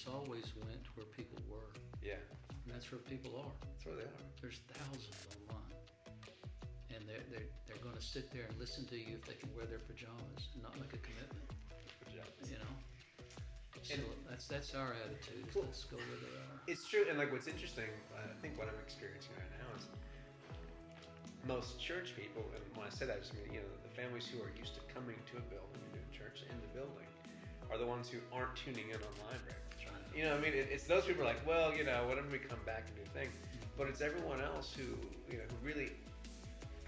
it's always went where people were, Yeah, and that's where people are. that's where they are. There's thousands online, and they're they're they're going to sit there and listen to you if they can wear their pajamas and not make a commitment. Pajamas. You know. So And- that's that's our attitude. Cool. Let's go where they are. It's true, and like what's interesting, I think what I'm experiencing right now is most church people, and when I say that, I just mean you know the families who are used to coming to a building and doing church in the building are the ones who aren't tuning in online very. You know, I mean, it, it's those people are like, well, you know, whenever we come back and do things, but it's everyone else who you know who really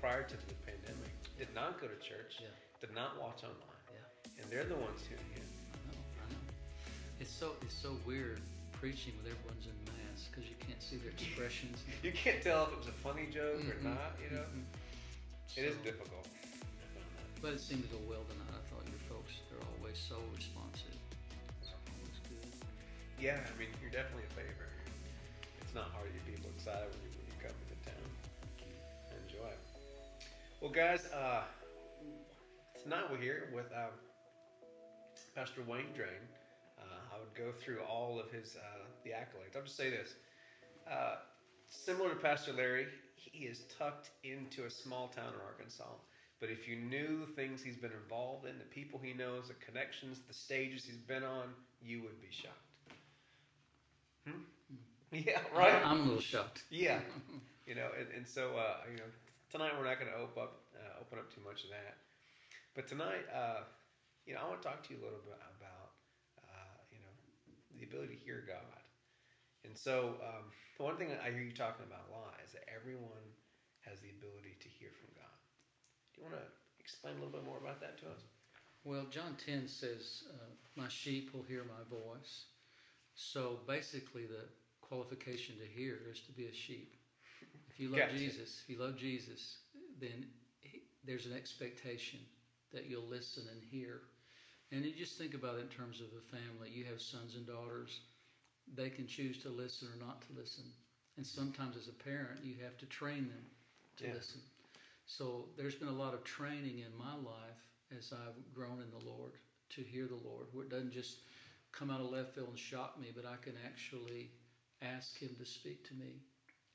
prior to the pandemic did not go to church, Yeah. did not watch online, Yeah. and they're the ones who. in. I know, I know. It's so it's so weird preaching with everyone's in masks because you can't see their expressions. You can't tell if it was a funny joke or Mhm, not. You know, mhm. it is So- difficult. But it seemed to go well tonight. I thought your folks they're always so responsive. Yeah, I mean, you're definitely a favorite. It's not hard to get people excited when you, when you come into town. Enjoy. Well, guys, uh, tonight we're here with um, Pastor Wayne Drain. Uh, I would go through all of his uh, the accolades. I'll just say this: uh, similar to Pastor Larry, he is tucked into a small town in Arkansas. But if you knew the things he's been involved in, the people he knows, the connections, the stages he's been on, you would be shocked. Hmm? Yeah, right. I'm a little shocked. Yeah, you know, and, and so uh, you know, tonight we're not going to open up uh, open up too much of that. But tonight, uh, you know, I want to talk to you a little bit about uh, you know the ability to hear God. And so, um, the one thing I hear you talking about a lot is that everyone has the ability to hear from God. Do you want to explain a little bit more about that to us? Well, John 10 says, uh, My sheep will hear my voice. So basically, the qualification to hear is to be a sheep. If you love Gotcha. Jesus, if you love Jesus, then he, there's an expectation that you'll listen and hear. And you just think about it in terms of a family. You have sons and daughters. They can choose to listen or not to listen. And sometimes, as a parent, you have to train them to Yeah. listen. So there's been a lot of training in my life as I've grown in the Lord to hear the Lord, where it doesn't just come out of left field and shock me, but I can actually ask Him to speak to me,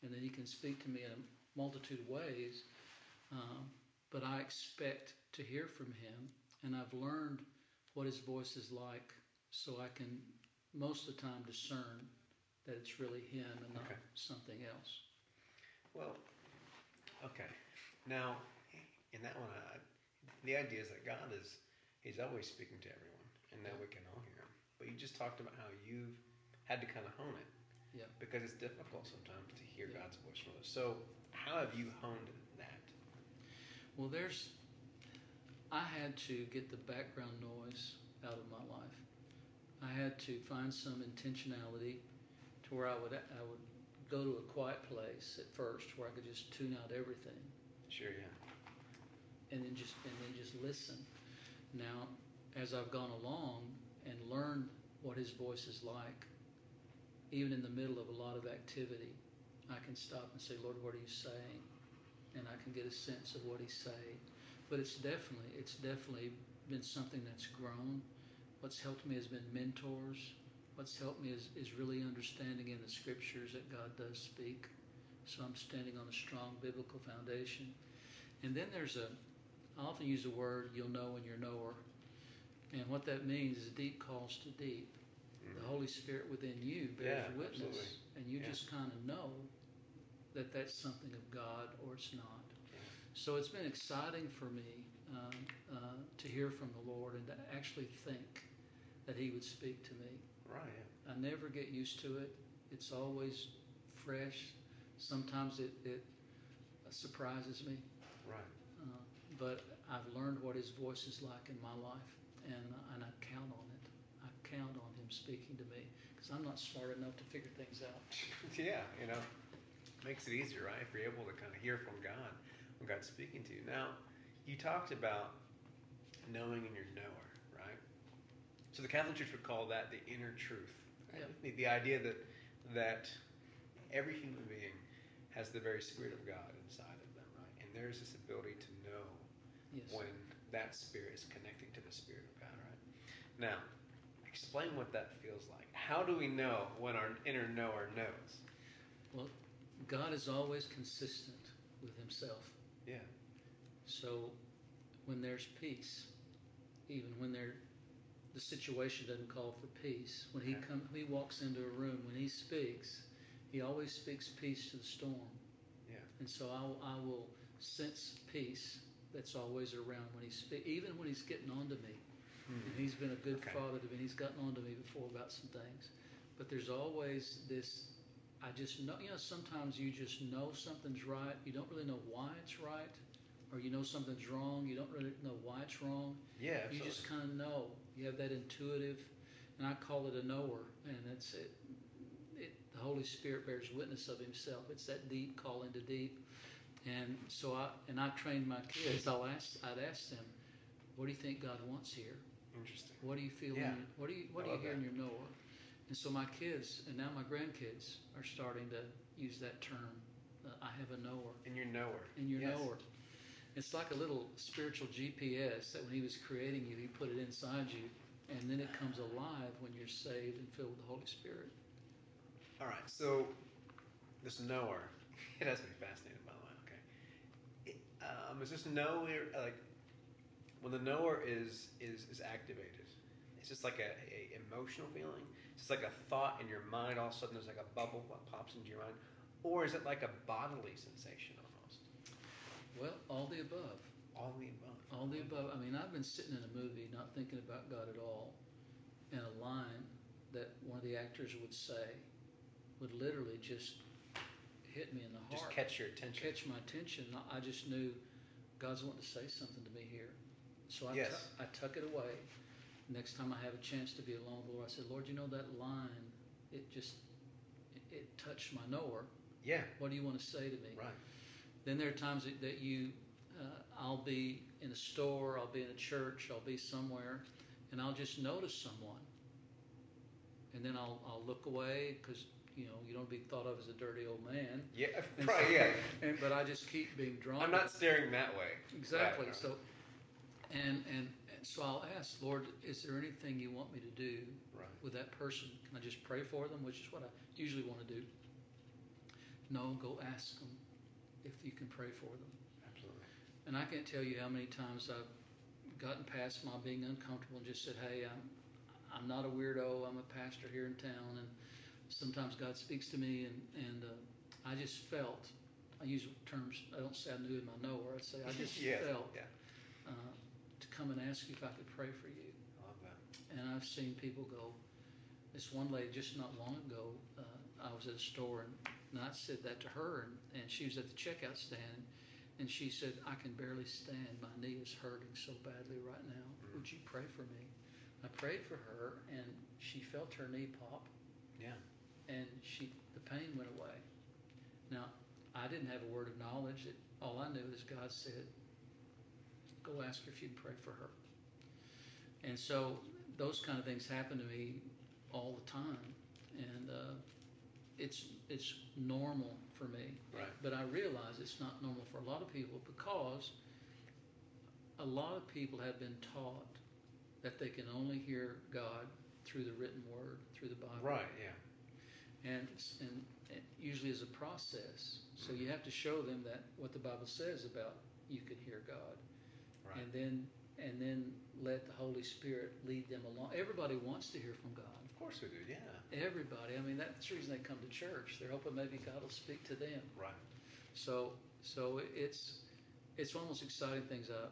and then He can speak to me in a multitude of ways. Um, but I expect to hear from Him, and I've learned what His voice is like, so I can most of the time discern that it's really Him and not Okay. something else. Well, okay. Now, in that one, I, the idea is that God is, He's always speaking to everyone, and that we can all hear. But you just talked about how you've had to kind of hone it. Yeah. Because it's difficult sometimes to hear Yeah. God's voice from others. So, how have you honed that? Well, there's. I had to get the background noise out of my life. I had to find some intentionality to where I would I would go to a quiet place at first where I could just tune out everything Sure, yeah. and then just and then just listen. Now, as I've gone along and learn what his voice is like, even in the middle of a lot of activity, I can stop and say, Lord, what are you saying? And I can get a sense of what he's saying. But it's definitely it's definitely been something that's grown. What's helped me has been mentors. What's helped me is, is really understanding in the scriptures that God does speak. So I'm standing on a strong biblical foundation. And then there's a I often use the word you'll know when you're knower. And what that means is deep calls to deep. The Holy Spirit within you bears Yeah, witness, absolutely. and you Yeah. just kind of know that that's something of God or it's not. So it's been exciting for me um, uh, to hear from the Lord and to actually think that He would speak to me. Right. I never get used to it. It's always fresh. Sometimes it, it surprises me. Right. Uh, but I've learned what his voice is like in my life, and, and I count on it. I count on him speaking to me because I'm not smart enough to figure things out. yeah, you know, makes it easier, right? If you're able to kind of hear from God when God's speaking to you. Now, you talked about knowing in your knower, right? So the Catholic Church would call that the inner truth. Right? Yep. The, the idea that that every human being has the very Spirit of God inside of them, right? And there's this ability to know Yes. when that spirit is connecting to the Spirit of God, right? Now, explain what that feels like. How do we know when our inner knower knows? Well, God is always consistent with Himself. Yeah. So when there's peace, even when there, the situation doesn't call for peace, when He Okay. come, He walks into a room, when He speaks, He always speaks peace to the storm. Yeah. And so I, will- I will sense peace that's always around when He speaks, even when He's getting on to me. Mm-hmm. And he's been a good Okay. father to me. He's gotten on to me before about some things. But there's always this I just know, you know, sometimes you just know something's right. You don't really know why it's right. Or you know something's wrong. You don't really know why it's wrong. Yeah. Absolutely. You just kind of know. You have that intuitive, and I call it a knower. And it's it, it. The Holy Spirit bears witness of Himself. It's that deep call into deep. And so I and I trained my kids. I'll ask. I'd ask them, "What do you think God wants here?" Interesting. What do you feel? Yeah. In what do you What I do you hear that. in your knower? And so my kids, and now my grandkids, are starting to use that term. Uh, I have a knower In your knower. in your Yes. knower. It's like a little spiritual GPS that when He was creating you, He put it inside you, and then it comes alive when you're saved and filled with the Holy Spirit. All right. So this knower, it has me fascinated by the way. Okay. It, um, is this knower like when the knower is is is activated? It's just like a, a emotional feeling. It's just like a thought in your mind. All of a sudden, there's like a bubble that pops into your mind, or is it like a bodily sensation almost? Well, all the above. All the above. All the above. I mean, I've been sitting in a movie not thinking about God at all, and a line that one of the actors would say would literally just hit me in the heart. Just catch your attention. catch my attention. I- I just knew God's wanting to say something to me here. So I, Yes. tu- I tuck it away. Next time I have a chance to be alone with the Lord, I said, Lord, you know that line, it just, it, it touched my knower. Yeah. What do you want to say to me? Right. Then there are times that, that you, uh, I'll be in a store, I'll be in a church, I'll be somewhere, and I'll just notice someone, and then I'll I'll look away because you know you don't be thought of as a dirty old man, Yeah. And Right. so- Yeah. and but I just keep being drawn. I'm not staring that way. exactly Right. so, and, and and so I'll ask Lord, is there anything you want me to do Right. with that person? Can I just pray for them, which is what I usually want to do? No, go ask them if you can pray for them. Absolutely. And I can't tell you how many times I've gotten past my being uncomfortable and just said, "Hey, I'm I'm not a weirdo. I'm a pastor here in town, and sometimes God speaks to me, and and uh, I just felt. I use terms. I don't say I knew him. I know, knower. I say I just Yes. felt Yeah. uh, come and ask you if I could pray for you. I love that. And I've seen people go. This one lady just not long ago, uh, I was at a store and, and I said that to her, and, and she was at the checkout stand, and she said, "I can barely stand. My knee is hurting so badly right now. Would you pray for me?" I prayed for her, and she felt her knee pop, Yeah. and she the pain went away. Now, I didn't have a word of knowledge. All I knew is God said, "Go ask her if you can pray for her." And so those kind of things happen to me all the time, and uh, it's it's normal for me. Right. But I realize it's not normal for a lot of people because a lot of people have been taught that they can only hear God through the written word, through the Bible Right. Yeah. and and it usually is a process. So you have to show them that what the Bible says about you can hear God, Right. and then and then let the Holy Spirit lead them along. Everybody wants to hear from God. of course we do. Yeah. Everybody. I mean, that's the reason they come to church. They're hoping maybe God will speak to them. Right. So so it's it's one of those exciting things I,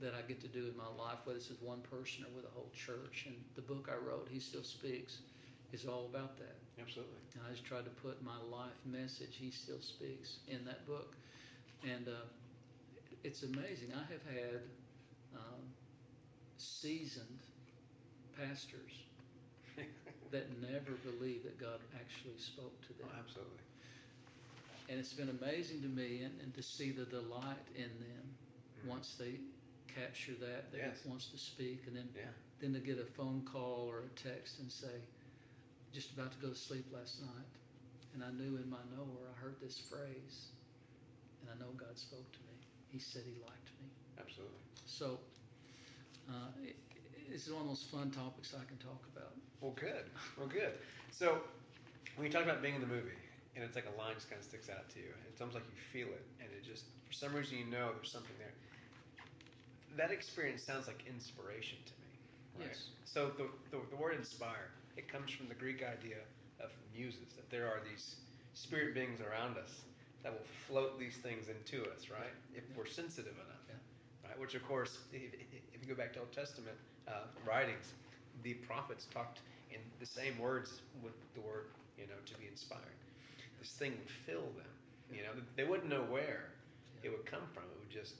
that I get to do in my life, whether it's with one person or with a whole church. And the book I wrote, He Still Speaks, is all about that. Absolutely. And I just tried to put my life message, He Still Speaks, in that book. And uh, it's amazing. I have had um, seasoned pastors that never believed that God actually spoke to them. Oh, absolutely. And it's been amazing to me and, and to see the delight in them Mm. once they capture that, that Yes. wants to speak, and then Yeah. then to get a phone call or a text and say, just about to go to sleep last night, and I knew in my knower I heard this phrase, and I know God spoke to me. He said He liked me. Absolutely. So uh, it, is one of those fun topics I can talk about. Well, good. Well, good. So, when you talk about being in the movie, and it's like a line just kind of sticks out to you, it's almost like you feel it, and it just, for some reason, you know there's something there. That experience sounds like inspiration to me. Right? Yes. So, the, the, the word inspire, it comes from the Greek idea of muses, that there are these spirit beings around us that will float these things into us, right? If we're sensitive enough. Yeah. Right? Which, of course, if, if you go back to Old Testament uh, writings, the prophets talked in the same words with the word, you know, to be inspired. This thing would fill them. You know, they wouldn't know where it would come from. It would just.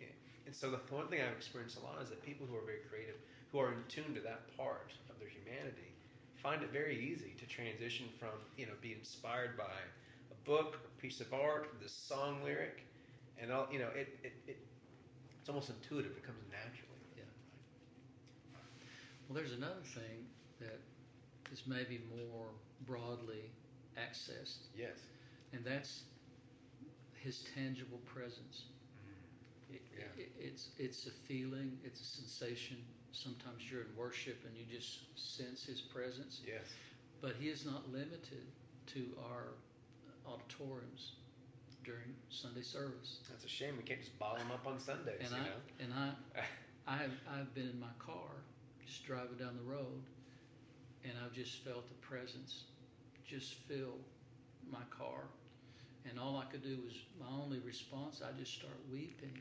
Yeah. And so the one thing I've experienced a lot is that people who are very creative, who are in tune to that part of their humanity, find it very easy to transition from, you know, be inspired by book, or piece of art, this song lyric, and all. You know, it it, it it's almost intuitive. It comes naturally. Yeah. Well, there's another thing that is maybe more broadly accessed, Yes. and that's his tangible presence. Mm-hmm. It, Yeah. it, it's it's a feeling, it's a sensation. Sometimes you're in worship and you just sense his presence, Yes. but he is not limited to our auditoriums during Sunday service. That's a shame. We can't just bottle them up on Sundays. And you I know. and I I have I've been in my car just driving down the road, and I've just felt the presence just fill my car, and all I could do was my only response. I just start weeping,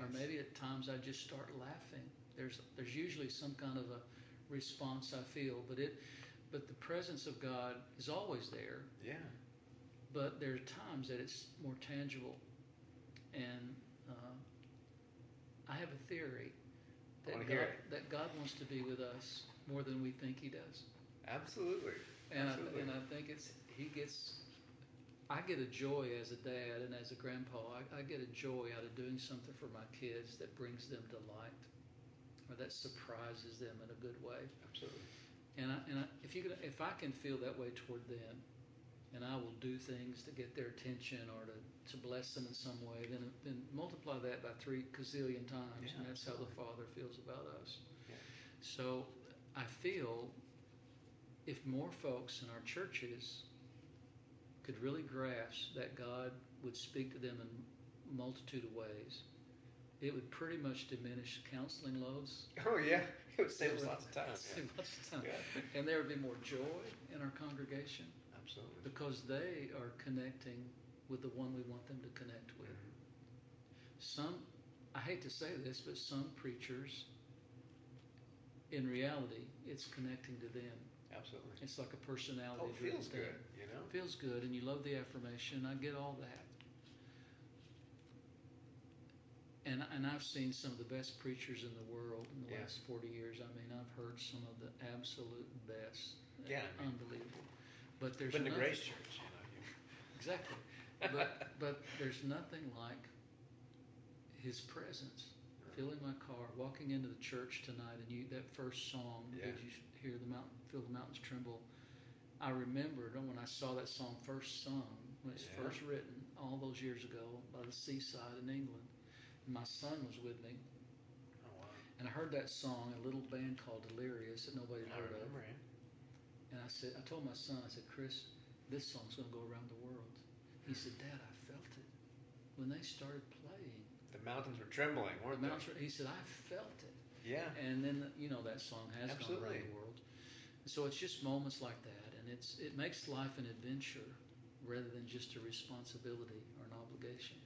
or maybe at times I just start laughing. There's there's usually some kind of a response I feel, but it but the presence of God is always there. Yeah. But there are times that it's more tangible, and uh, I have a theory that God, that God wants to be with us more than we think He does, Absolutely. and I, Absolutely. and I think it's He gets. I get a joy as a dad and as a grandpa. I, I get a joy out of doing something for my kids that brings them delight, or that surprises them in a good way. Absolutely. And I, and I, if you could, if I can feel that way toward them, and I will do things to get their attention or to, to bless them in some way, then then multiply that by three gazillion times, Yeah, and that's how the. Father feels about us. Yeah. So I feel if more folks in our churches could really grasp that God would speak to them in multitude of ways, it would pretty much diminish counseling loads. Oh yeah. It would save us lots of time. save lots of time. Yeah. And there would be more joy in our congregation Absolutely. because they are connecting with the one we want them to connect with. Mm-hmm. Some, I hate to say this, but some preachers, in reality, it's connecting to them. Absolutely. It's like a personality. Oh, it feels good. You know. Feels good, and you love the affirmation. I get all that. And, and I've seen some of the best preachers in the world in the Yeah. last 40 years. I mean, I've heard some of the absolute best. Yeah, I mean- Unbelievable. But there's But in the Grace Church, you know. You, Exactly. But but there's nothing like his presence. Filling my car, walking into the church tonight, and you that first song, Yeah. did you hear the mountain, feel the mountains tremble? I remembered when I saw that song first sung, when it's Yeah. first written, all those years ago by the seaside in England. And my son was with me, oh wow. and I heard that song, a little band called Delirious that nobody had heard of. it. And I said, I told my son, I said, Chris, this song's going to go around the world. He said, Dad, I felt it when they started playing. The mountains were trembling, weren't mountains they? were- he said, I felt it. Yeah. And then you know that song has gone around the world. So it's just moments like that, and it's it makes life an adventure rather than just a responsibility or an obligation.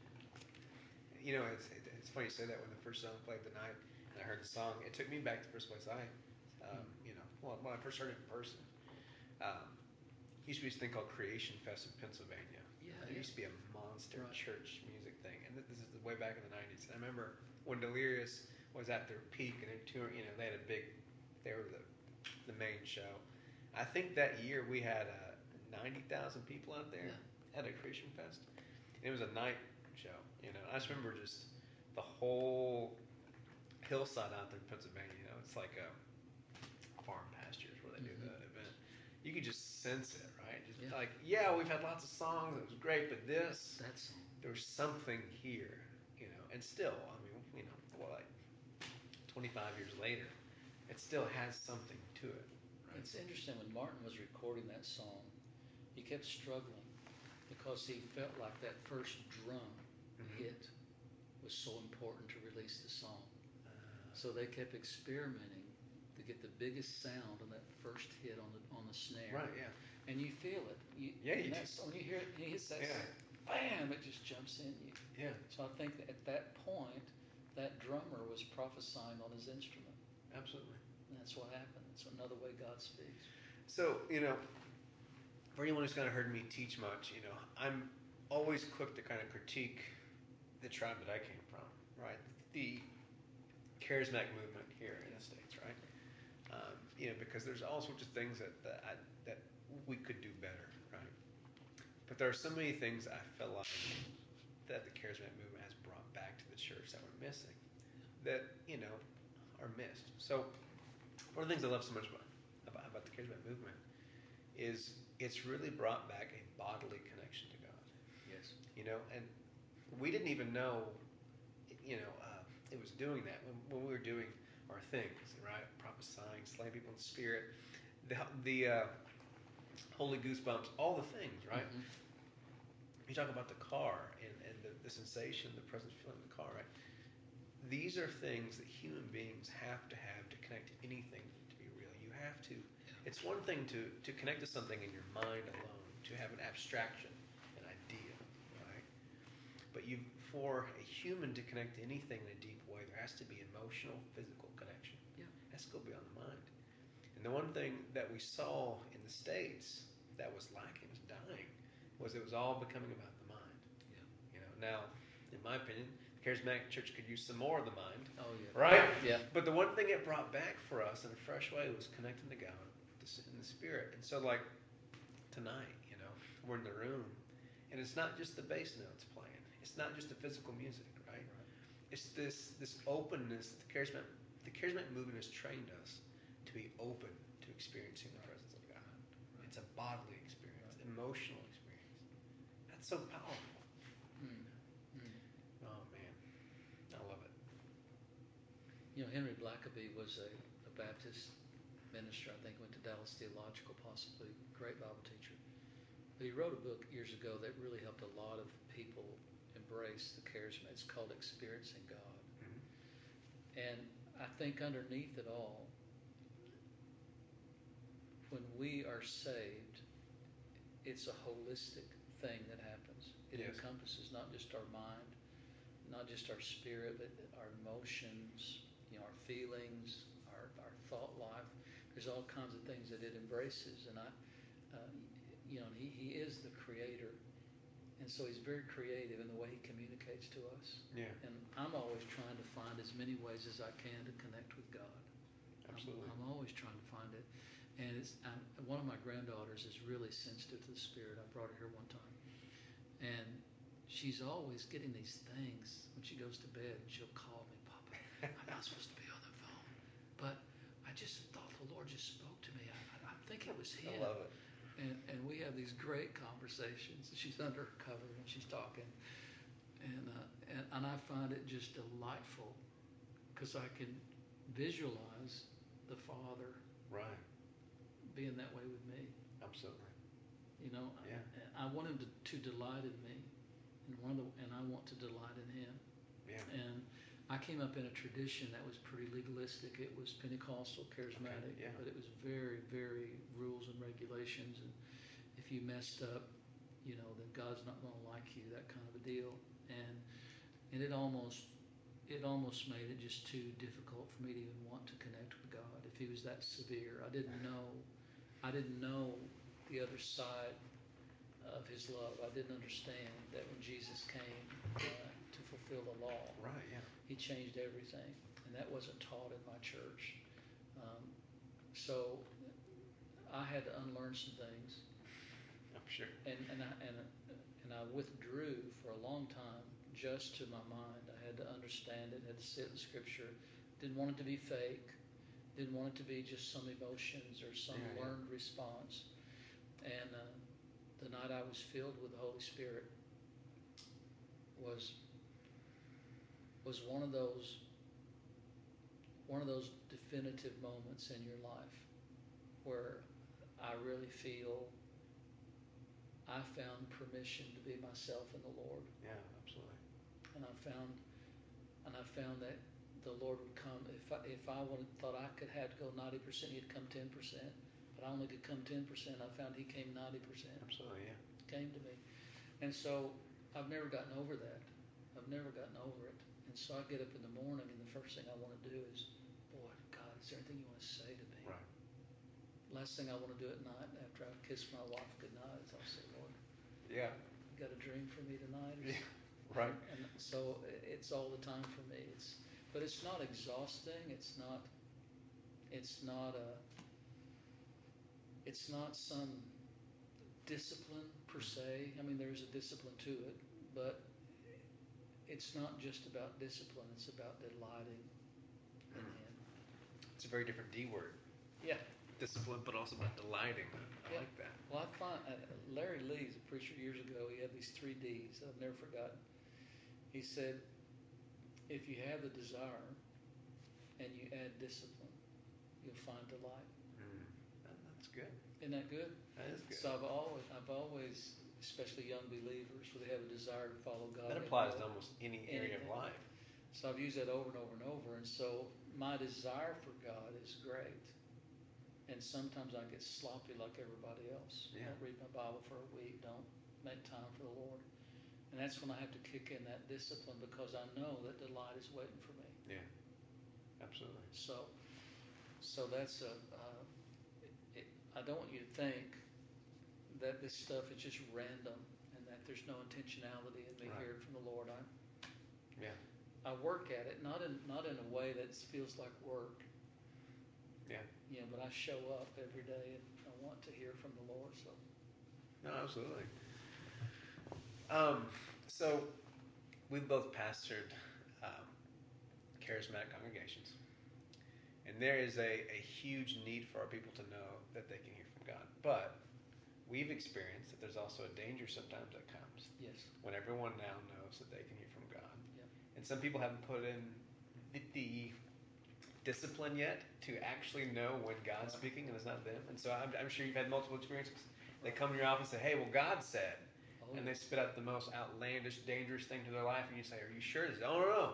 You know, it's, it's funny you say that when the first song played the night and I heard the song, it took me back to the first place I, um, you know, well, when I first heard it in person. Um, used to be this thing called Creation Fest in Pennsylvania. Yeah, It yeah. used to be a monster Right. church music thing, and this is way back in the '90s. And I remember when Delirious was at their peak, and they tour, you know, they had a big, they were the, the main show. I think that year we had uh, ninety thousand people out there at a Creation Fest. And it was a night show, you know. I just remember just the whole hillside out there in Pennsylvania. You know, it's like a farm pastures where they do Mhm. the event. You could just sense it, right? Just Yeah. like, yeah, we've had lots of songs. It was great, but this, That song. there was something here, you know. And still, I mean, you know, well, like 25 years later, it still has something to it. Right? It's interesting when Martin was recording that song, he kept struggling because he felt like that first drum mm-hmm. hit was so important to release the song. Uh, so they kept experimenting to get the biggest sound on that first hit on the on the snare. Right. Yeah. And you feel it. You, yeah. You when you hear it, he hits that. Yeah. Bam! It just jumps in you. Yeah. So I think that at that point, that drummer was prophesying on his instrument. Absolutely. And that's what happened. It's another way God speaks. So you know, for anyone who's kind of heard me teach much, you know, I'm always quick to kind of critique the tribe that I came from, right? The charismatic movement here in the states, right? Um, you know, because there's all sorts of things that that, I, that we could do better, right? But there are so many things I feel like that the charismatic movement has brought back to the church that we're missing, that you know are missed. So one of the things I love so much about about, about the charismatic movement is it's really brought back a bodily connection to God. Yes. You know, and we didn't even know, you know, uh, it was doing that when, when, we were doing our things, right? Prophesying, slaying people in spirit, the, the uh, holy goosebumps, all the things, right? Mm-hmm. You talk about the car and, and the, the sensation, the presence feeling of the car, right? These are things that human beings have to have to connect to anything to be real. You have to. It's one thing to, to connect to something in your mind alone, to have an abstraction an idea, right? but you, for a human to connect to anything in a deep way, there has to be emotional, physical. It has to go beyond the mind. And the one thing that we saw in the States that was lacking, was dying, was it was all becoming about the mind. Yeah. You know, now, in my opinion, the charismatic church could use some more of the mind. Oh, yeah. Right? Yeah. But the one thing it brought back for us in a fresh way was connecting to God in the Spirit. And so, like, tonight, you know, we're in the room, and it's not just the bass notes playing. it's not just the physical music, right? right. It's this this openness that the charismatic the charismatic movement has trained us to be open to experiencing the presence of God. It's a bodily experience, emotional experience. That's so powerful. Mm. Oh man, I love it. You know, Henry Blackaby was a, a Baptist minister. I think went to Dallas Theological, possibly great Bible teacher. But he wrote a book years ago that really helped a lot of people embrace the charisma. It's called experiencing God. Mm-hmm. And I think underneath it all, when we are saved, it's a holistic thing that happens. It yes. encompasses not just our mind, not just our spirit, but our emotions, you know, our feelings, our, our thought life. There's all kinds of things that it embraces, and I, uh, you know, he, he is the creator and so he's very creative in the way he communicates to us. Yeah. And I'm always trying to find as many ways as I can to connect with God. Absolutely. I'm, I'm always trying to find it. And it's I'm, one of my granddaughters is really sensitive to the Spirit. I brought her here one time, and she's always getting these things when she goes to bed. And she'll call me, Papa. I'm not supposed to be on the phone, but I just thought the Lord just spoke to me. I, I, I think it was Him. I love it and, and we have these great conversations. She's under her cover and she's talking, and uh, and, and I find it just delightful because I can visualize the Father right being that way with me. Absolutely. You know, yeah. I, I want him to, to delight in me, and one of the, and I want to delight in him. Yeah. And I came up in a tradition that was pretty legalistic. It was Pentecostal, charismatic, okay, yeah. but it was very, very rules and regulations. And if you messed up, you know, then God's not going to like you. That kind of a deal. And and it almost it almost made it just too difficult for me to even want to connect with God if He was that severe. I didn't know. I didn't know the other side of His love. I didn't understand that when Jesus came uh, fulfill the law. Right. Yeah he changed everything, and that wasn't taught in my church. Um, so I had to unlearn some things. I'm sure. And and I, and and I withdrew for a long time just to my mind. I had to understand it. Had to sit in Scripture. Didn't want it to be fake. Didn't want it to be just some emotions or some yeah, learned yeah. response. And uh, the night I was filled with the Holy Spirit was was one of those one of those definitive moments in your life where I really feel I found permission to be myself in the Lord, Yeah, absolutely. and I found, and I found that the Lord would come if I, if I wanted, thought I could had to go ninety percent, He'd come ten percent, but I only could come ten percent. I found He came ninety percent, Absolutely, yeah. came to me, and so I've never gotten over that. I've never gotten over it, and so I get up in the morning, and the first thing I want to do is, boy, God, is there anything you want to say to me? Right. Last thing I want to do at night after I kiss my wife goodnight is I'll say, Lord, Yeah. you got a dream for me tonight? Yeah. Right. And so it's all the time for me. It's, but it's not exhausting. It's not, it's not a, it's not some discipline per se. I mean, there's a discipline to it, but it's not just about discipline. It's about delighting in Mm. Him. It's a very different D word. Yeah. Discipline, but also about delighting. I Yeah. like that. Well, I find uh, Larry Lee's a preacher years ago. He had these three D's I've never forgotten. He said, if you have the desire and you add discipline, you'll find delight. Mm. That's good. Isn't that good? That is good. So I've always, I've always, especially young believers, where they have a desire to follow God. that applies to almost any area of life. So I've used that over and over and over. And so my desire for God is great. And sometimes I get sloppy like everybody else. Yeah. Don't read my Bible for a week. Don't make time for the Lord. And that's when I have to kick in that discipline because I know that delight is waiting for me. Yeah. Absolutely. So, so that's a. Uh, it, I don't want you to think that this stuff is just random and that there's no intentionality and me Right. hearing from the Lord. I, Yeah. I work at it, not in not in a way that feels like work. Yeah. You know, but I show up every day and I want to hear from the Lord. So No, absolutely. Um, so we've both pastored um, charismatic congregations, and there is a, a huge need for our people to know that they can hear from God. But we've experienced that there's also a danger sometimes that comes yes, when everyone now knows that they can hear from God. Yep. And some people haven't put in the, discipline yet to actually know when God's speaking and it's not them. And so I'm, I'm sure you've had multiple experiences. They come to your office and say, hey, well, God said. oh, And they spit out the most outlandish, dangerous thing to their life. And you say, are you sure? Say, oh, no, no.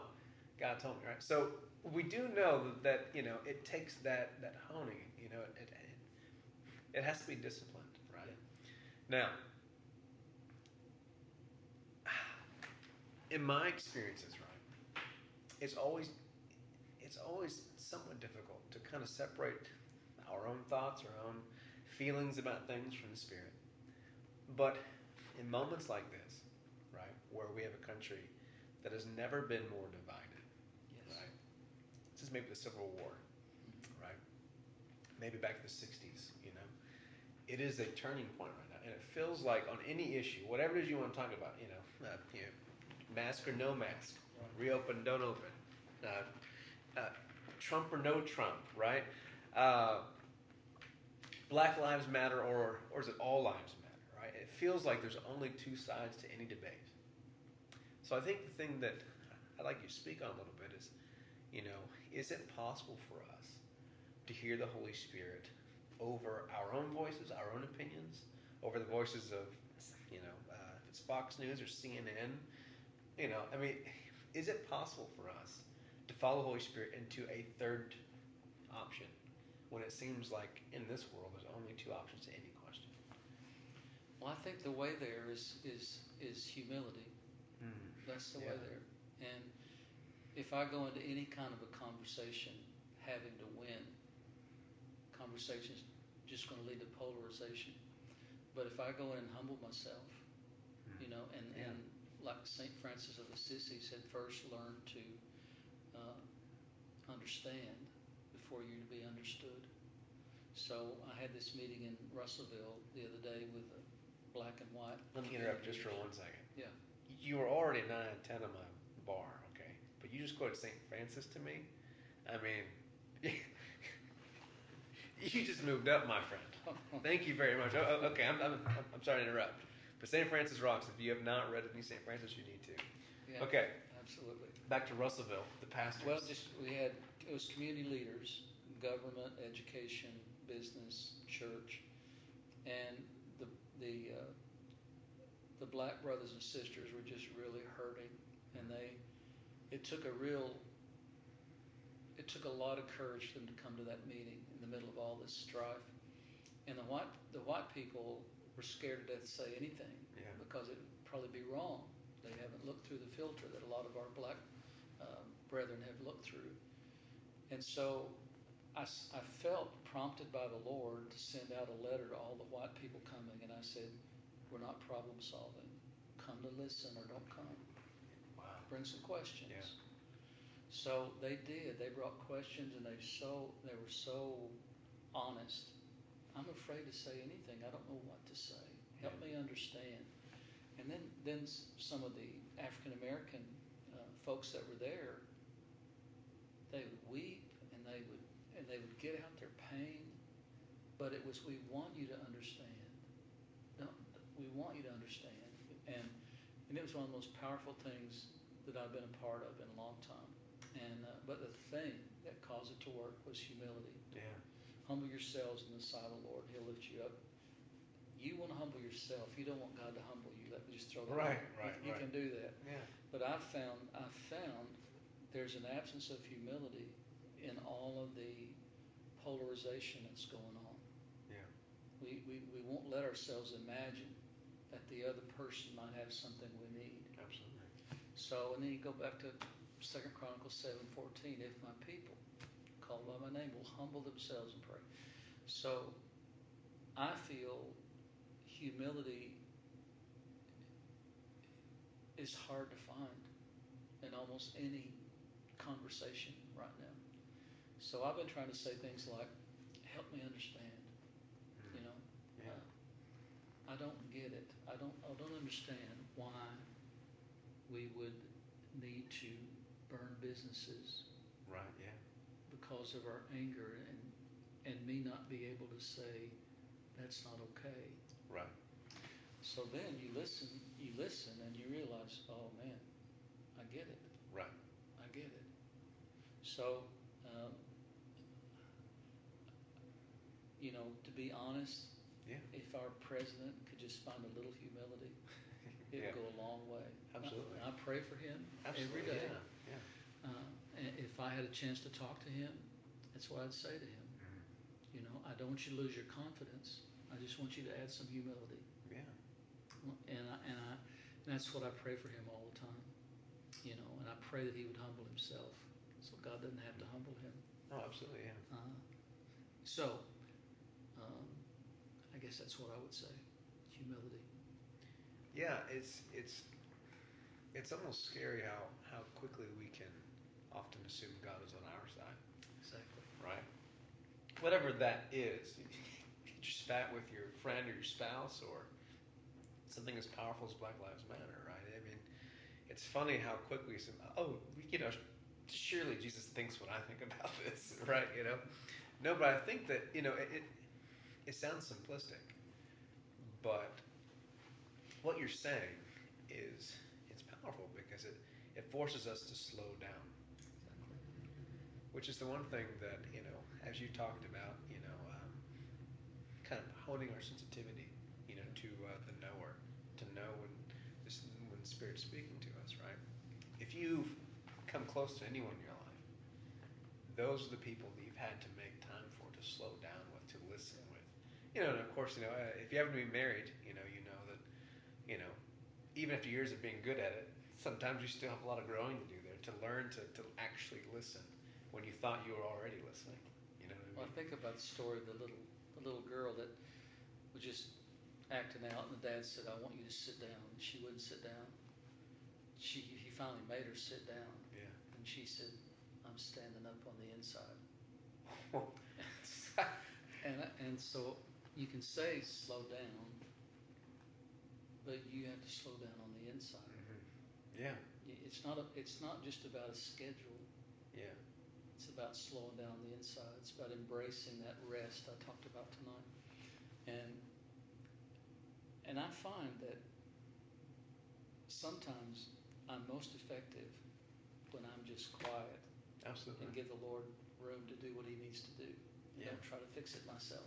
God told me, right? So we do know that, that you know, it takes that, that honing, you know, it, it, it has to be disciplined, right? Now, in my experiences, right, it's always it's always somewhat difficult to kind of separate our own thoughts, our own feelings about things from the spirit. But in moments like this, right, where we have a country that has never been more divided, yes, right? This is maybe the Civil War, mm-hmm. right? Maybe back in the '60s, you know. It is a turning point right now, and it feels like on any issue, whatever it is you want to talk about, you know, uh, you know, mask or no mask, reopen, don't open, uh, uh, Trump or no Trump, right? Uh, Black Lives Matter, or or is it all lives matter, right? It feels like there's only two sides to any debate. So I think the thing that I'd like you to speak on a little bit is, you know, is it possible for us to hear the Holy Spirit over our own voices, our own opinions, over the voices of, you know, uh, if it's Fox News or CNN, you know, I mean, is it possible for us to follow the Holy Spirit into a third option when it seems like in this world there's only two options to any question? Well, I think the way there is is is humility. That's the way there. And if I go into any kind of a conversation having to win, conversation's just going to lead to polarization. But if I go in and humble myself, you know, and, Yeah. and like St. Francis of Assisi said, first learn to uh, understand before you to be understood. So I had this meeting in Russellville the other day with a black and white. Let me interrupt just for one second. Yeah. You were already 9 out of 10 on my bar, okay? But you just quoted St. Francis to me. I mean, you just moved up, my friend. Thank you very much. Oh, oh, okay, I'm, I'm, I'm sorry to interrupt. But St. Francis rocks. If you have not read any St. Francis, you need to. Yeah. Okay. Absolutely. Back to Russellville, the pastors. Well, just we had it was community leaders, government, education, business, church, and the the uh, the black brothers and sisters were just really hurting, and they it took a real it took a lot of courage for them to come to that meeting in the middle of all this strife, and the white the white people were scared to death to say anything yeah. because it would probably be wrong. They haven't looked through the filter that a lot of our black um, brethren have looked through. And so I, I felt prompted by the Lord to send out a letter to all the white people coming, and I said, We're not problem solving. Come to listen or don't come. Wow. Bring some questions. Yeah. So they did. They brought questions, and they so they were so honest. I'm afraid to say anything. I don't know what to say. Help me understand. And then, then some of the African American uh, folks that were there, they would weep and they would and they would get out their pain. But it was we want you to understand. No, we want you to understand. And and it was one of the most powerful things that I've been a part of in a long time. And uh, but the thing that caused it to work was humility. Yeah. Humble yourselves in the sight of the Lord; He'll lift you up. You want to humble yourself. You don't want God to humble you. Let me just throw that. Right, out. right, You, you right. can do that. Yeah. But I found I found there's an absence of humility in all of the polarization that's going on. Yeah. We, we, we won't let ourselves imagine that the other person might have something we need. Absolutely. So, and then you go back to Second Chronicles seven fourteen. If my people, called by my name, will humble themselves and pray. So, I feel humility is hard to find in almost any conversation right now. So I've been trying to say things like, "Help me understand," you know. Yeah. Uh, I don't get it. I don't. I don't understand why we would need to burn businesses Right. Yeah. because of our anger and and me not be able to say that's not okay. Right. So then you listen, you listen, and you realize, oh man, I get it. Right. I get it. So, um, you know, to be honest, Yeah. if our president could just find a little humility, it yeah. would go a long way. Absolutely. I, I pray for him Absolutely. every day. Yeah. Uh, if I had a chance to talk to him, that's what I'd say to him. Mhm. You know, I don't want you to lose your confidence. I just want you to add some humility. Yeah. And I, and I, and that's what I pray for him all the time. You know, and I pray that he would humble himself, so God doesn't have to humble him. Oh, absolutely. Yeah. Uh, so, um, I guess that's what I would say: humility. Yeah. It's it's it's almost scary how how quickly we can often assume God is on our side. Exactly. Right. Whatever that is, you spat with your friend or your spouse or something as powerful as Black Lives Matter, right? I mean, it's funny how quickly we some oh, you know, surely Jesus thinks what I think about this, right? You know, no, but I think that you know it. It, it sounds simplistic, but what you're saying is it's powerful because it it forces us to slow down which is the one thing that you know as you talked about you know um, kind of honing our sensitivity you know to uh, the knower to know when this when spirit's speaking to us right? If you've come close to anyone in your life those are the people that you've had to make time for to slow down with to listen with. You know and of course you know uh, if you happen to be married you know you know that you know even after years of being good at it sometimes you still have a lot of growing to do there to learn to, to actually listen when you thought you were already listening. You know Well, what I I think about the story of the little the little girl that was just acting out, and the dad said, "I want you to sit down." And she wouldn't sit down. She he finally made her sit down, Yeah. and she said, "I'm standing up on the inside." And and so you can say slow down, but you have to slow down on the inside. Mhm. Yeah. It's not a, it's not just about a schedule. Yeah. It's about slowing down the inside. It's about embracing that rest I talked about tonight. And and I find that sometimes I'm most effective when I'm just quiet Absolutely. and give the Lord room to do what He needs to do. And Yeah. Don't try to fix it myself.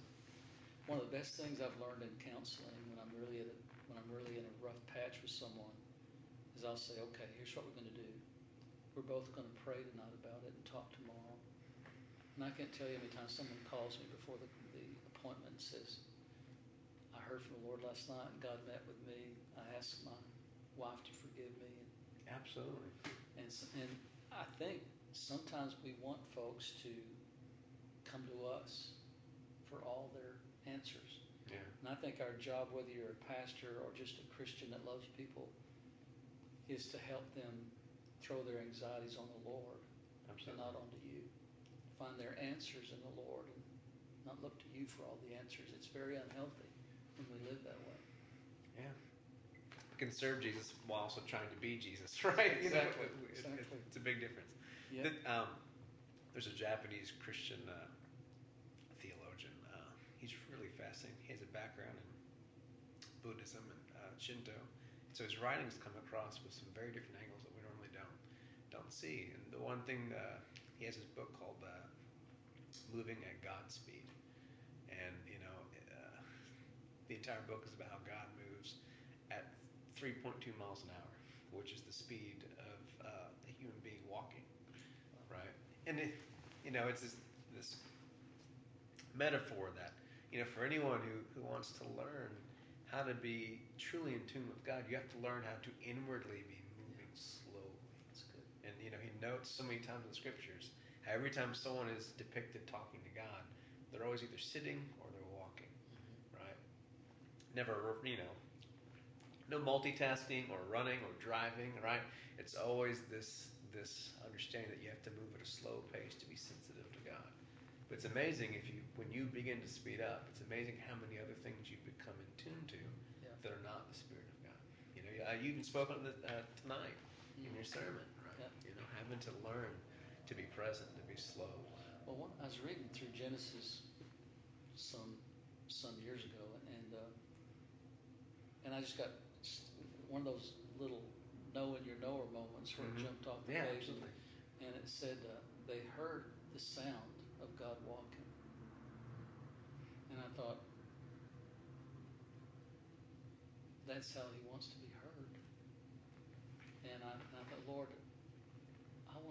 One of the best things I've learned in counseling when I'm really at a, when I'm really in a rough patch with someone is I'll say, okay, here's what we're going to do. We're both going to pray tonight about it and talk tomorrow. And I can't tell you how many times someone calls me before the, the appointment and says, I heard from the Lord last night and God met with me. I asked my wife to forgive me. And Absolutely. and, and I think sometimes we want folks to come to us for all their answers. Yeah. And I think our job, whether you're a pastor or just a Christian that loves people, is to help them throw their anxieties on the Lord and not onto you. Find their answers in the Lord and not look to you for all the answers. It's very unhealthy when we live that way. Yeah. We can serve Jesus while also trying to be Jesus, right? You know, Exactly, it- it- exactly. It's a big difference. Yeah. The- um, there's a Japanese Christian uh, theologian. Uh, he's really fascinating. He has a background in Buddhism and uh, Shinto. So his writings come across with some very different angles that we don't see. And the one thing uh, he has his book called uh, "Moving at God's Speed," and you know uh, the entire book is about how God moves at 3.2 miles an hour, which is the speed of uh, a human being walking, right? And it, you know, it's this, this metaphor that you know for anyone who, who wants to learn how to be truly in tune with God, you have to learn how to inwardly be moving slowly. That's good. And you know, he notes so many times in the scriptures how every time someone is depicted talking to God, they're always either sitting or they're walking, right? Never, you know, no multitasking or running or driving, right? It's always this this understanding that you have to move at a slow pace to be sensitive to God. But it's amazing if you when you begin to speed up, it's amazing how many other things you become in tune to Yeah. that are not the Spirit of God. You know, you even spoke on this uh, tonight in your sermon, right? Yeah. You know, having to learn to be present, to be slow. Well, I was reading through Genesis some some years ago, and uh, and I just got one of those little know in your knower moments where Mhm. it jumped off the Yeah, page, absolutely. and it said uh, they heard the sound of God walking, and I thought that's how He wants to be heard, and I, and I thought, Lord,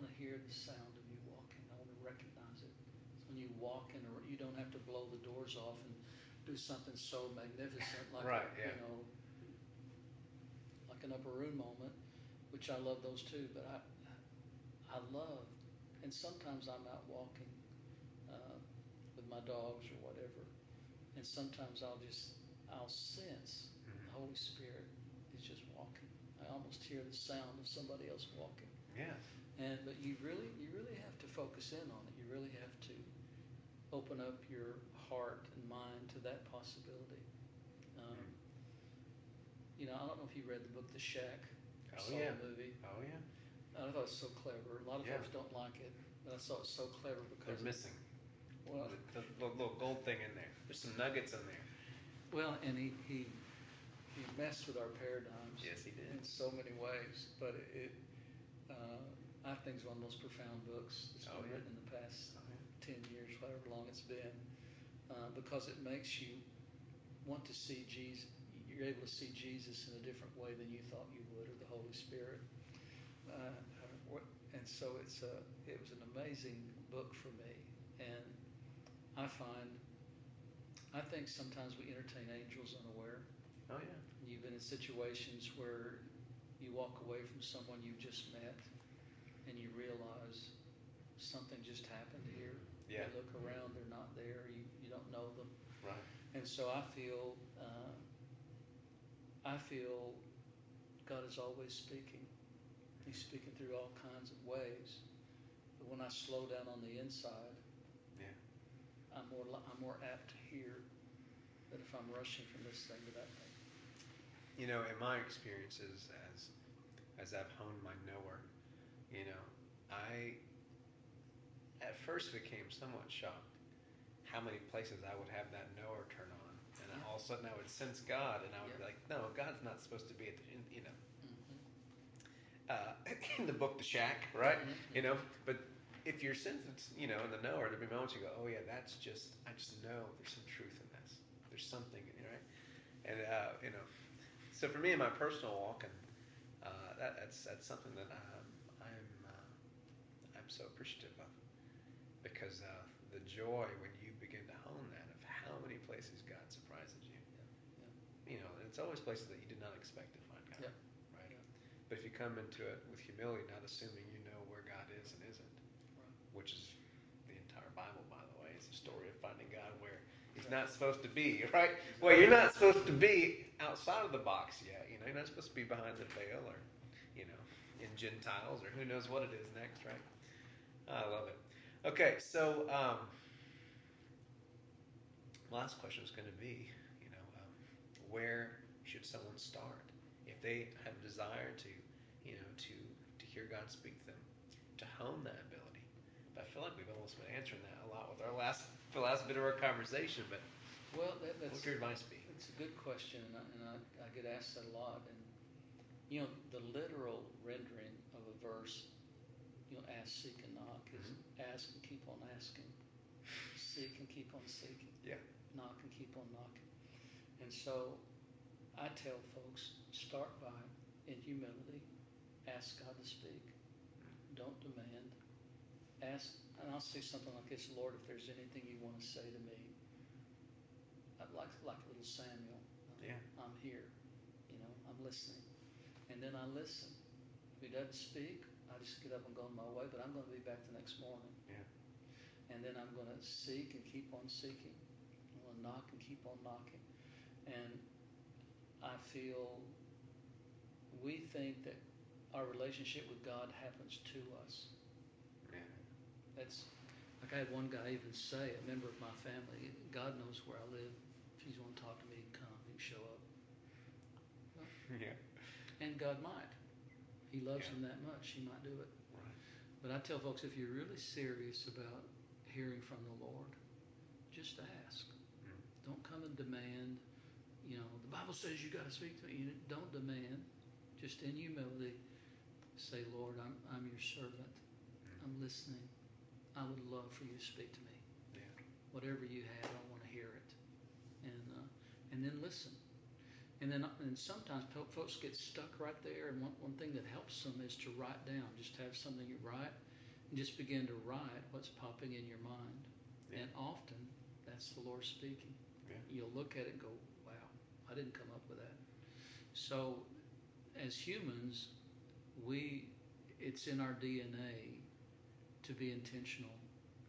want to hear the sound of you walking. I want to recognize it. When you walk in, or you don't have to blow the doors off and do something so magnificent like Right, a, yeah. you know, like an upper room moment, which I love those too. But I, I love, and sometimes I'm out walking uh, with my dogs or whatever, and sometimes I'll just I'll sense Mhm. the Holy Spirit is just walking. I almost hear the sound of somebody else walking. Yeah. And but you really you really have to focus in on it. You really have to open up your heart and mind to that possibility. Um, you know, I don't know if you read the book The Shack. or Oh, saw yeah. the movie. Oh yeah. I thought it was so clever. A lot of Yeah. folks don't like it, but I thought it was so clever because They're missing well, the, the little, little gold thing in there. There's some nuggets in there. well, and he he he messed with our paradigms. Yes, he did. in so many ways. But it, uh, I think, is one of the most profound books that's been yeah. written in the past Oh, yeah. ten years, however long it's been, uh, because it makes you want to see Jesus. You're able to see Jesus in a different way than you thought you would, or the Holy Spirit. Uh, and so it's a, it was an amazing book for me, and I find, I think sometimes we entertain angels unaware. Oh yeah. You've been in situations where you walk away from someone you've just met and you realize something just happened here. Yeah. You look around, they're not there, you, you don't know them. Right. And so I feel, uh, I feel God is always speaking. He's speaking through all kinds of ways. But when I slow down on the inside, Yeah. I'm more, I'm more apt to hear than if I'm rushing from this thing to that thing. You know, in my experiences as as I've honed my knower, you know, I at first became somewhat shocked how many places I would have that knower turn on, and Yeah. all of a sudden I would sense God, and I would be like, no, God's not supposed to be at the, in- you know. Mhm. uh, in the book The Shack, right? Mhm. You know, but if you're sensitive, you know, in the know, or there'll be moments you go, oh yeah, that's just, I just know there's some truth in this. There's something, in it, right? And uh, you know, so for me in my personal walk, and uh, that, that's that's something that um, uh, I'm so appreciative of because uh, the joy when you begin to hone that of how many places God surprises you. You know, and it's always places that you did not expect to find God. Yeah. Right. Yeah. But if you come into it with humility, not assuming you know where God is and isn't, which is the entire Bible, by the way, it's a story of finding God where He's not supposed to be, right? Well, you're not supposed to be outside of the box yet. You know, you're not supposed to be behind the veil or, you know, in Gentiles or who knows what it is next, right? I love it. Okay, so um, last question is going to be, you know, um, where should someone start if they have a desire to, you know, to to hear God speak to them, to hone that ability? But I feel like we've almost been answering that a lot with our last the last bit of our conversation. But Well, that, that's would your advice be? It's a good question, and I, and I, I get asked that a lot. And you know, the literal rendering of a verse, you know, ask, seek, and knock is ask and keep on asking, seek and keep on seeking, Yeah. knock and keep on knocking. And so, I tell folks, start by in humility, ask God to speak. Don't demand. Ask, and I'll say something like this: Lord, if there's anything you want to say to me, I'd like like little Samuel. uh, Yeah. I'm here. You know, I'm listening. And then I listen. If he doesn't speak, I just get up and go on my way, but I'm going to be back the next morning. Yeah. And then I'm going to seek and keep on seeking. I'm going to knock and keep on knocking. And I feel we think that our relationship with God happens to us. Yeah. That's like I had one guy even say, a member of my family, God knows where I live. If he's want to talk to me, he can come, he can show up. Yeah. And God might. He loves Yeah. them that much, he might do it. Right. But I tell folks, if you're really serious about hearing from the Lord, just ask. Mm. Don't come and demand. You know, the Bible says you got to speak to me. You don't demand. Just in humility, say, Lord, I'm, I'm your servant. I'm listening. I would love for you to speak to me. Yeah. Whatever you have, I want to hear it. And uh, and then listen. And then and sometimes folks get stuck right there. And one, one thing that helps them is to write down. Just have something you write and just begin to write what's popping in your mind. Yeah. And often that's the Lord speaking. Yeah. You'll look at it and go, wow, I didn't come up with that. So as humans, we it's in our DNA to be intentional,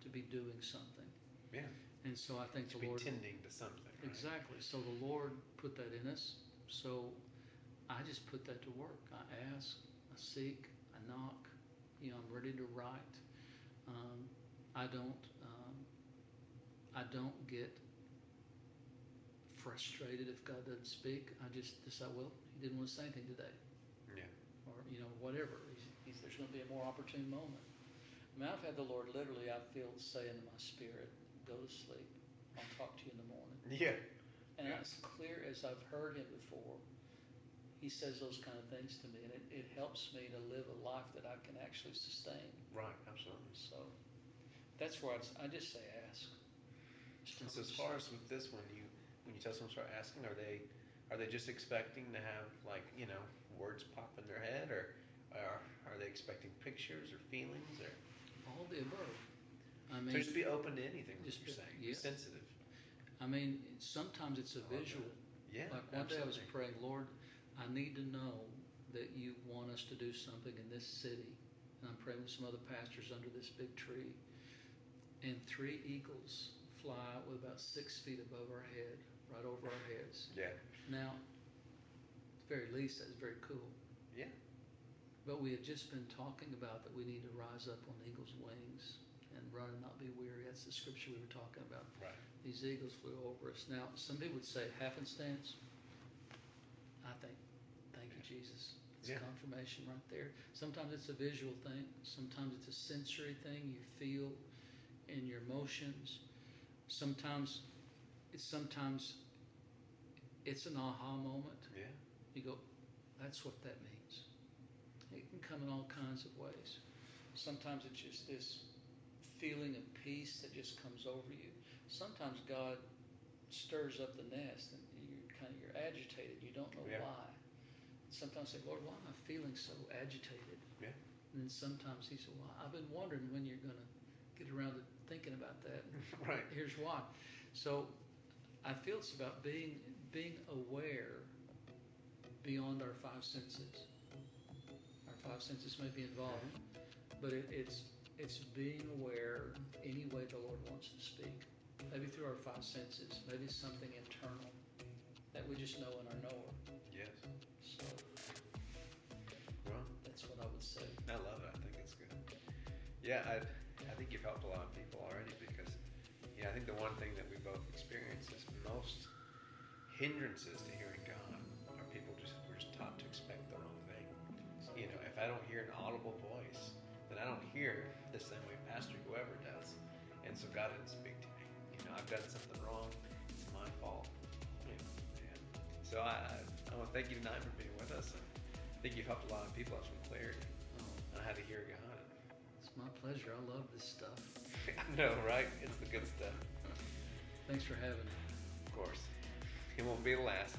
to be doing something. Yeah. And so I think To the be Lord tending to something. Exactly. So the Lord put that in us. So I just put that to work. I ask, I seek, I knock. You know, I'm ready to write. Um, I don't. Um, I don't get frustrated if God doesn't speak. I just decide, well, He didn't want to say anything today, Yeah. or you know, whatever. He's, he's, there's going to be a more opportune moment. I mean, I've had the Lord literally. I feel say into my spirit, "Go to sleep. I'll talk to you in the morning." Yeah. And Yeah. as clear as I've heard him before, he says those kind of things to me, and it, it helps me to live a life that I can actually sustain. Right. Absolutely. So that's where I'd, I just say ask. Just And so as far as with this one, you when you tell someone to start asking, are they are they just expecting to have like you know words pop in their head, or are are they expecting pictures or feelings, or all the above. I so mean, just be open to anything? Just just you're be- saying, yeah. be sensitive. I mean, sometimes it's a oh, visual. Yeah. Like one day I was praying, Lord, I need to know that you want us to do something in this city. And I'm praying with some other pastors under this big tree. And three eagles fly with about six feet above our head, right over our heads. Yeah. Now, at the very least, that's very cool. Yeah. But we had just been talking about that we need to rise up on eagle's wings and run and not be weary. That's the scripture we were talking about. Right. These eagles flew over us. Now, some people would say happenstance. I think, thank you, Jesus. It's Yeah. confirmation right there. Sometimes it's a visual thing. Sometimes it's a sensory thing you feel in your emotions. Sometimes it's sometimes it's an aha moment. Yeah. You go, that's what that means. It can come in all kinds of ways. Sometimes it's just this feeling of peace that just comes over you. Sometimes God stirs up the nest and you're kind of you're agitated. You don't know Yeah. why. Sometimes I say, Lord, why am I feeling so agitated? Yeah. And then sometimes He said, Well, I've been wondering when you're going to get around to thinking about that. right. Here's why. So I feel it's about being being aware beyond our five senses. Our five senses may be involved, mm-hmm. but it, it's it's being aware any way the Lord wants to speak. Maybe through our five senses, maybe something internal that we just know in our knower. Yes. So Well, that's what I would say. I love it. I think it's good. Yeah, I, I think you've helped a lot of people already because, yeah, I think the one thing that we both experience is most hindrances to hearing God are people just we're just taught to expect the wrong thing. You know, if I don't hear an audible voice, then I don't hear the same way Pastor whoever does, and so God didn't speak to me. You know, I've done something wrong. It's my fault. You know, and so I, I, I want to thank you tonight for being with us. And I think you've helped a lot of people have some clarity Oh, on how to hear God. it's my pleasure. I love this stuff. I know, right? It's the good stuff, Thanks for having me. of course. It won't be the last.